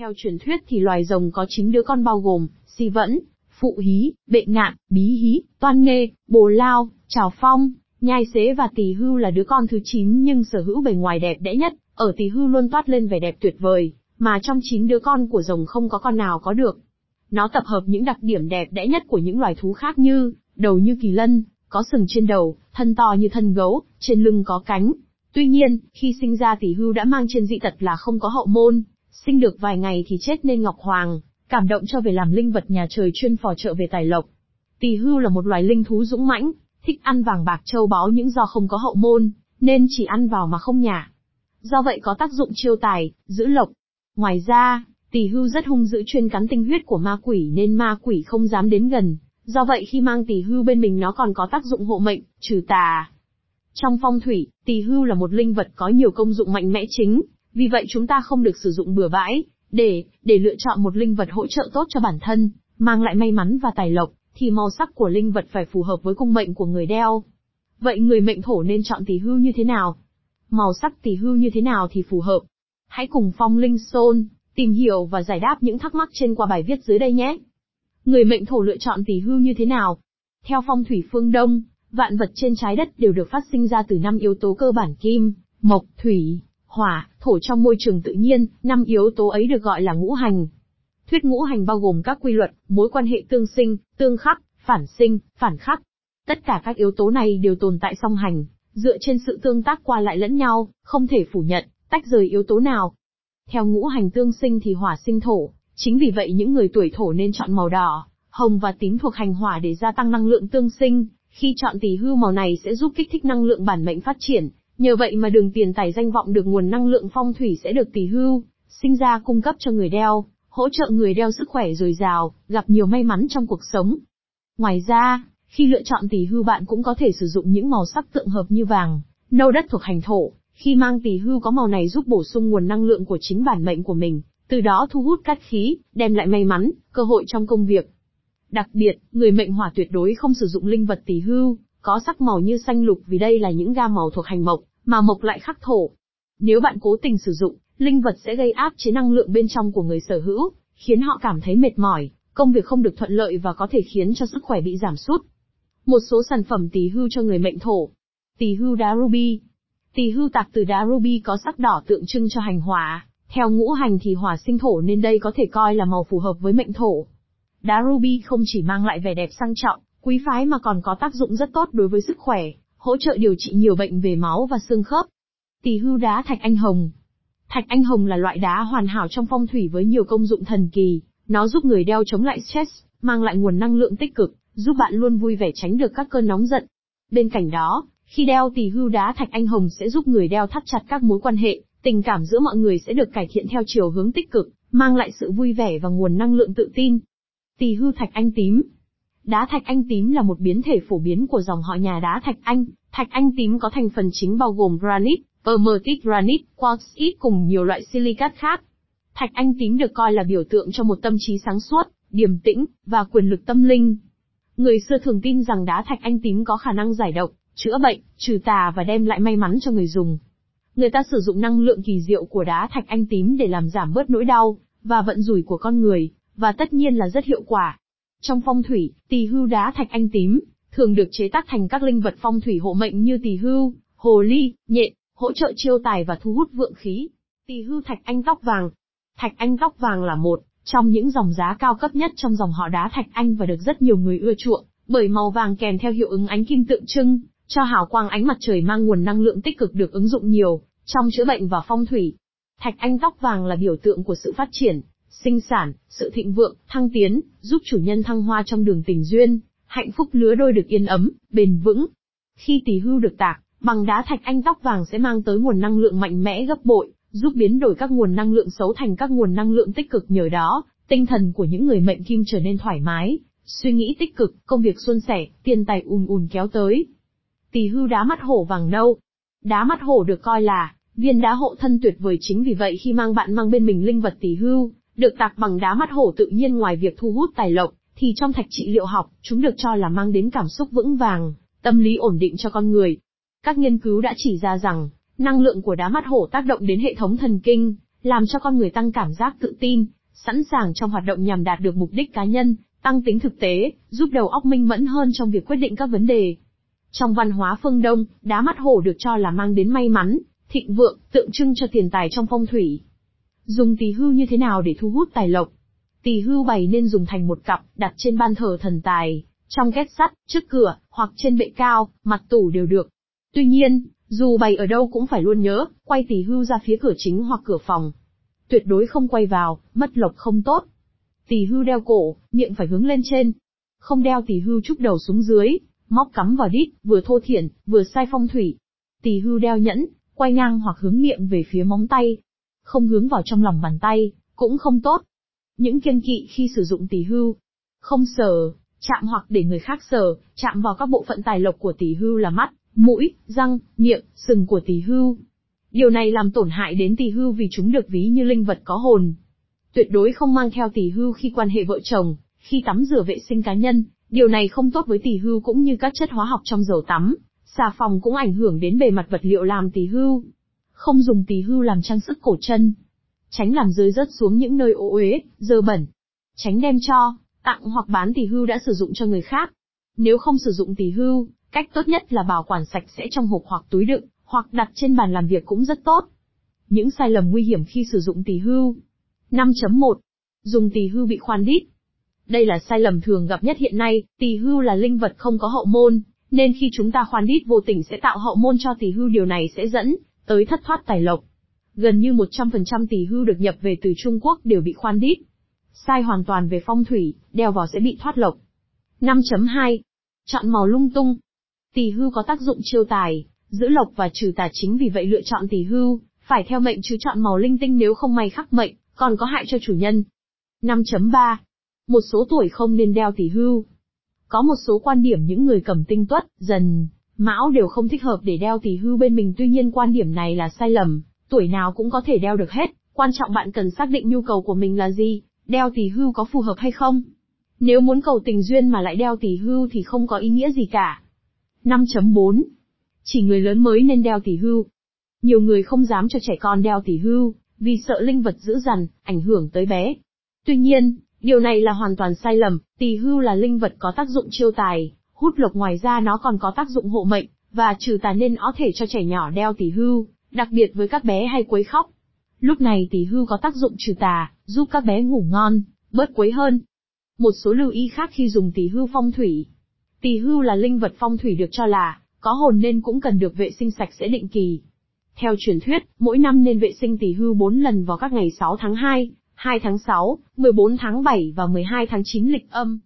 Theo truyền thuyết thì loài rồng có 9 đứa con bao gồm, si vẫn, phụ hí, bệ ngạn, bí hí, toan nghê, bồ lao, trào phong, nhai xế và tỳ hưu là đứa con thứ 9 nhưng sở hữu bề ngoài đẹp đẽ nhất, ở tỳ hưu luôn toát lên vẻ đẹp tuyệt vời, mà trong 9 đứa con của rồng không có con nào có được. Nó tập hợp những đặc điểm đẹp đẽ nhất của những loài thú khác như, đầu như kỳ lân, có sừng trên đầu, thân to như thân gấu, trên lưng có cánh. Tuy nhiên, khi sinh ra tỷ hưu đã mang trên dị tật là không có hậu môn, sinh được vài ngày thì chết nên Ngọc Hoàng, cảm động cho về làm linh vật nhà trời chuyên phò trợ về tài lộc. Tỳ hưu là một loài linh thú dũng mãnh, thích ăn vàng bạc châu báu những do không có hậu môn, nên chỉ ăn vào mà không nhả. Do vậy có tác dụng chiêu tài, giữ lộc. Ngoài ra, tỳ hưu rất hung dữ chuyên cắn tinh huyết của ma quỷ nên ma quỷ không dám đến gần, Do vậy khi mang tỳ hưu bên mình nó còn có tác dụng hộ mệnh, trừ tà. Trong phong thủy, tỳ hưu là một linh vật có nhiều công dụng mạnh mẽ chính, vì vậy chúng ta không được sử dụng bừa bãi, để, để lựa chọn một linh vật hỗ trợ tốt cho bản thân, mang lại may mắn và tài lộc, thì màu sắc của linh vật phải phù hợp với cung mệnh của người đeo. Vậy người mệnh thổ nên chọn tỷ hưu như thế nào? Màu sắc tỷ hưu như thế nào thì phù hợp? Hãy cùng Phong Linh Stone tìm hiểu và giải đáp những thắc mắc trên qua bài viết dưới đây nhé. Người mệnh thổ lựa chọn tỷ hưu như thế nào? Theo phong thủy phương Đông, vạn vật trên trái đất đều được phát sinh ra từ năm yếu tố cơ bản kim, mộc, thủy, hỏa, thổ trong môi trường tự nhiên, năm yếu tố ấy được gọi là ngũ hành. Thuyết ngũ hành bao gồm các quy luật, mối quan hệ tương sinh, tương khắc, phản sinh, phản khắc. Tất cả các yếu tố này đều tồn tại song hành, dựa trên sự tương tác qua lại lẫn nhau, không thể phủ nhận, tách rời yếu tố nào. Theo ngũ hành tương sinh thì hỏa sinh thổ, Chính vì vậy những người tuổi thổ nên chọn màu đỏ, hồng và tím thuộc hành hỏa để gia tăng năng lượng tương sinh, khi chọn tỷ hưu màu này sẽ giúp kích thích năng lượng bản mệnh phát triển, nhờ vậy mà đường tiền tài danh vọng được nguồn năng lượng phong thủy sẽ được tỷ hưu, sinh ra cung cấp cho người đeo, hỗ trợ người đeo sức khỏe dồi dào, gặp nhiều may mắn trong cuộc sống. Ngoài ra, khi lựa chọn tỷ hưu bạn cũng có thể sử dụng những màu sắc tượng hợp như vàng, nâu đất thuộc hành thổ, khi mang tỷ hưu có màu này giúp bổ sung nguồn năng lượng của chính bản mệnh của mình, từ đó thu hút cát khí, đem lại may mắn, cơ hội trong công việc. Đặc biệt, người mệnh hỏa tuyệt đối không sử dụng linh vật tỷ hưu, có sắc màu như xanh lục vì đây là những gam màu thuộc hành mộc, mà mộc lại khắc thổ. Nếu bạn cố tình sử dụng, linh vật sẽ gây áp chế năng lượng bên trong của người sở hữu, khiến họ cảm thấy mệt mỏi, công việc không được thuận lợi và có thể khiến cho sức khỏe bị giảm sút. Một số sản phẩm tỳ hưu cho người mệnh thổ. tỳ hưu đá ruby. tỳ hưu tạc từ đá ruby có sắc đỏ tượng trưng cho hành hỏa, theo ngũ hành thì hỏa sinh thổ nên đây có thể coi là màu phù hợp với mệnh thổ. Đá ruby không chỉ mang lại vẻ đẹp sang trọng, quý phái mà còn có tác dụng rất tốt đối với sức khỏe, hỗ trợ điều trị nhiều bệnh về máu và xương khớp. tỳ hưu đá thạch anh hồng. Thạch anh hồng là loại đá hoàn hảo trong phong thủy với nhiều công dụng thần kỳ, nó giúp người đeo chống lại stress, mang lại nguồn năng lượng tích cực, giúp bạn luôn vui vẻ tránh được các cơn nóng giận. Bên cạnh đó, khi đeo tỳ hưu đá thạch anh hồng sẽ giúp người đeo thắt chặt các mối quan hệ, Tình cảm giữa mọi người sẽ được cải thiện theo chiều hướng tích cực, mang lại sự vui vẻ và nguồn năng lượng tự tin. Tỳ hưu thạch anh tím Đá thạch anh tím là một biến thể phổ biến của dòng họ nhà đá thạch anh. Thạch anh tím có thành phần chính bao gồm granite, permatite granite, quartzite cùng nhiều loại silicat khác. Thạch anh tím được coi là biểu tượng cho một tâm trí sáng suốt, điềm tĩnh, và quyền lực tâm linh. Người xưa thường tin rằng đá thạch anh tím có khả năng giải độc, chữa bệnh, trừ tà và đem lại may mắn cho người dùng. Người ta sử dụng năng lượng kỳ diệu của đá thạch anh tím để làm giảm bớt nỗi đau, và vận rủi của con người, và tất nhiên là rất hiệu quả. Trong phong thủy, tỳ hưu đá thạch anh tím, thường được chế tác thành các linh vật phong thủy hộ mệnh như tỳ hưu, hồ ly, nhện, hỗ trợ chiêu tài và thu hút vượng khí. Tỳ hưu thạch anh tóc vàng. Thạch anh tóc vàng là một trong những dòng giá cao cấp nhất trong dòng họ đá thạch anh và được rất nhiều người ưa chuộng, bởi màu vàng kèm theo hiệu ứng ánh kim tượng trưng, cho hào quang ánh mặt trời mang nguồn năng lượng tích cực được ứng dụng nhiều, trong chữa bệnh và phong thủy, thạch anh tóc vàng là biểu tượng của sự phát triển, sinh sản, sự thịnh vượng, thăng tiến, giúp chủ nhân thăng hoa trong đường tình duyên, hạnh phúc lứa đôi được yên ấm, bền vững. Khi tỷ hưu được tạc, bằng đá thạch anh tóc vàng sẽ mang tới nguồn năng lượng mạnh mẽ gấp bội, giúp biến đổi các nguồn năng lượng xấu thành các nguồn năng lượng tích cực nhờ đó, tinh thần của những người mệnh kim trở nên thoải mái, suy nghĩ tích cực, công việc suôn sẻ, tiền tài ùn ùn kéo tới. Tỷ hưu đá mắt hổ vàng nâu. Đá mắt hổ được coi là Viên đá hộ thân tuyệt vời chính vì vậy khi mang bạn mang bên mình linh vật tỷ hưu, được tạc bằng đá mắt hổ tự nhiên ngoài việc thu hút tài lộc, thì trong thạch trị liệu học, chúng được cho là mang đến cảm xúc vững vàng, tâm lý ổn định cho con người. Các nghiên cứu đã chỉ ra rằng, năng lượng của đá mắt hổ tác động đến hệ thống thần kinh, làm cho con người tăng cảm giác tự tin, sẵn sàng trong hoạt động nhằm đạt được mục đích cá nhân, tăng tính thực tế, giúp đầu óc minh mẫn hơn trong việc quyết định các vấn đề. Trong văn hóa phương Đông, đá mắt hổ được cho là mang đến may mắn, thịnh vượng, tượng trưng cho tiền tài trong phong thủy. Dùng tỳ hưu như thế nào để thu hút tài lộc? Tỳ hưu bày nên dùng thành một cặp, đặt trên ban thờ thần tài, trong két sắt, trước cửa, hoặc trên bệ cao, mặt tủ đều được. Tuy nhiên, dù bày ở đâu cũng phải luôn nhớ, quay tỳ hưu ra phía cửa chính hoặc cửa phòng. Tuyệt đối không quay vào, mất lộc không tốt. Tỳ hưu đeo cổ, miệng phải hướng lên trên. Không đeo tỳ hưu trúc đầu xuống dưới, móc cắm vào đít, vừa thô thiển, vừa sai phong thủy. Tỳ hưu đeo nhẫn, quay ngang hoặc hướng miệng về phía móng tay. Không hướng vào trong lòng bàn tay, cũng không tốt. Những kiêng kỵ khi sử dụng tỷ hưu. Không sờ, chạm hoặc để người khác sờ, chạm vào các bộ phận tài lộc của tỷ hưu là mắt, mũi, răng, miệng, sừng của tỷ hưu. Điều này làm tổn hại đến tỷ hưu vì chúng được ví như linh vật có hồn. Tuyệt đối không mang theo tỷ hưu khi quan hệ vợ chồng, khi tắm rửa vệ sinh cá nhân, điều này không tốt với tỷ hưu cũng như các chất hóa học trong dầu tắm, xà phòng cũng ảnh hưởng đến bề mặt vật liệu làm tỷ hưu. Không dùng tỳ hưu làm trang sức cổ chân. Tránh làm rơi rớt xuống những nơi ô uế, dơ bẩn. Tránh đem cho, tặng hoặc bán tỳ hưu đã sử dụng cho người khác. Nếu không sử dụng tỳ hưu, cách tốt nhất là bảo quản sạch sẽ trong hộp hoặc túi đựng, hoặc đặt trên bàn làm việc cũng rất tốt. Những sai lầm nguy hiểm khi sử dụng tỳ hưu. 5.1. Dùng tỳ hưu bị khoan đít. Đây là sai lầm thường gặp nhất hiện nay, tỳ hưu là linh vật không có hậu môn, nên khi chúng ta khoan đít vô tình sẽ tạo hậu môn cho tỳ hưu điều này sẽ dẫn tới thất thoát tài lộc. Gần như 100% tỷ hưu được nhập về từ Trung Quốc đều bị khoan đít. Sai hoàn toàn về phong thủy, đeo vào sẽ bị thoát lộc. 5.2. Chọn màu lung tung. tỷ hưu có tác dụng chiêu tài, giữ lộc và trừ tà chính vì vậy lựa chọn tỷ hưu, phải theo mệnh chứ chọn màu linh tinh nếu không may khắc mệnh, còn có hại cho chủ nhân. 5.3. Một số tuổi không nên đeo tỷ hưu. Có một số quan điểm những người cầm tinh tuất, dần, mão đều không thích hợp để đeo tỳ hưu bên mình tuy nhiên quan điểm này là sai lầm, tuổi nào cũng có thể đeo được hết, quan trọng bạn cần xác định nhu cầu của mình là gì, đeo tỳ hưu có phù hợp hay không. Nếu muốn cầu tình duyên mà lại đeo tỳ hưu thì không có ý nghĩa gì cả. 5.4. Chỉ người lớn mới nên đeo tỳ hưu. Nhiều người không dám cho trẻ con đeo tỳ hưu, vì sợ linh vật dữ dằn, ảnh hưởng tới bé. Tuy nhiên, điều này là hoàn toàn sai lầm, tỳ hưu là linh vật có tác dụng chiêu tài, hút lộc ngoài ra nó còn có tác dụng hộ mệnh, và trừ tà nên có thể cho trẻ nhỏ đeo tỳ hưu, đặc biệt với các bé hay quấy khóc. Lúc này tỳ hưu có tác dụng trừ tà, giúp các bé ngủ ngon, bớt quấy hơn. Một số lưu ý khác khi dùng tỳ hưu phong thủy. Tỳ hưu là linh vật phong thủy được cho là có hồn nên cũng cần được vệ sinh sạch sẽ định kỳ. Theo truyền thuyết, mỗi năm nên vệ sinh tỳ hưu 4 lần vào các ngày 6 tháng 2, 2 tháng 6, 14 tháng 7 và 12 tháng 9 lịch âm.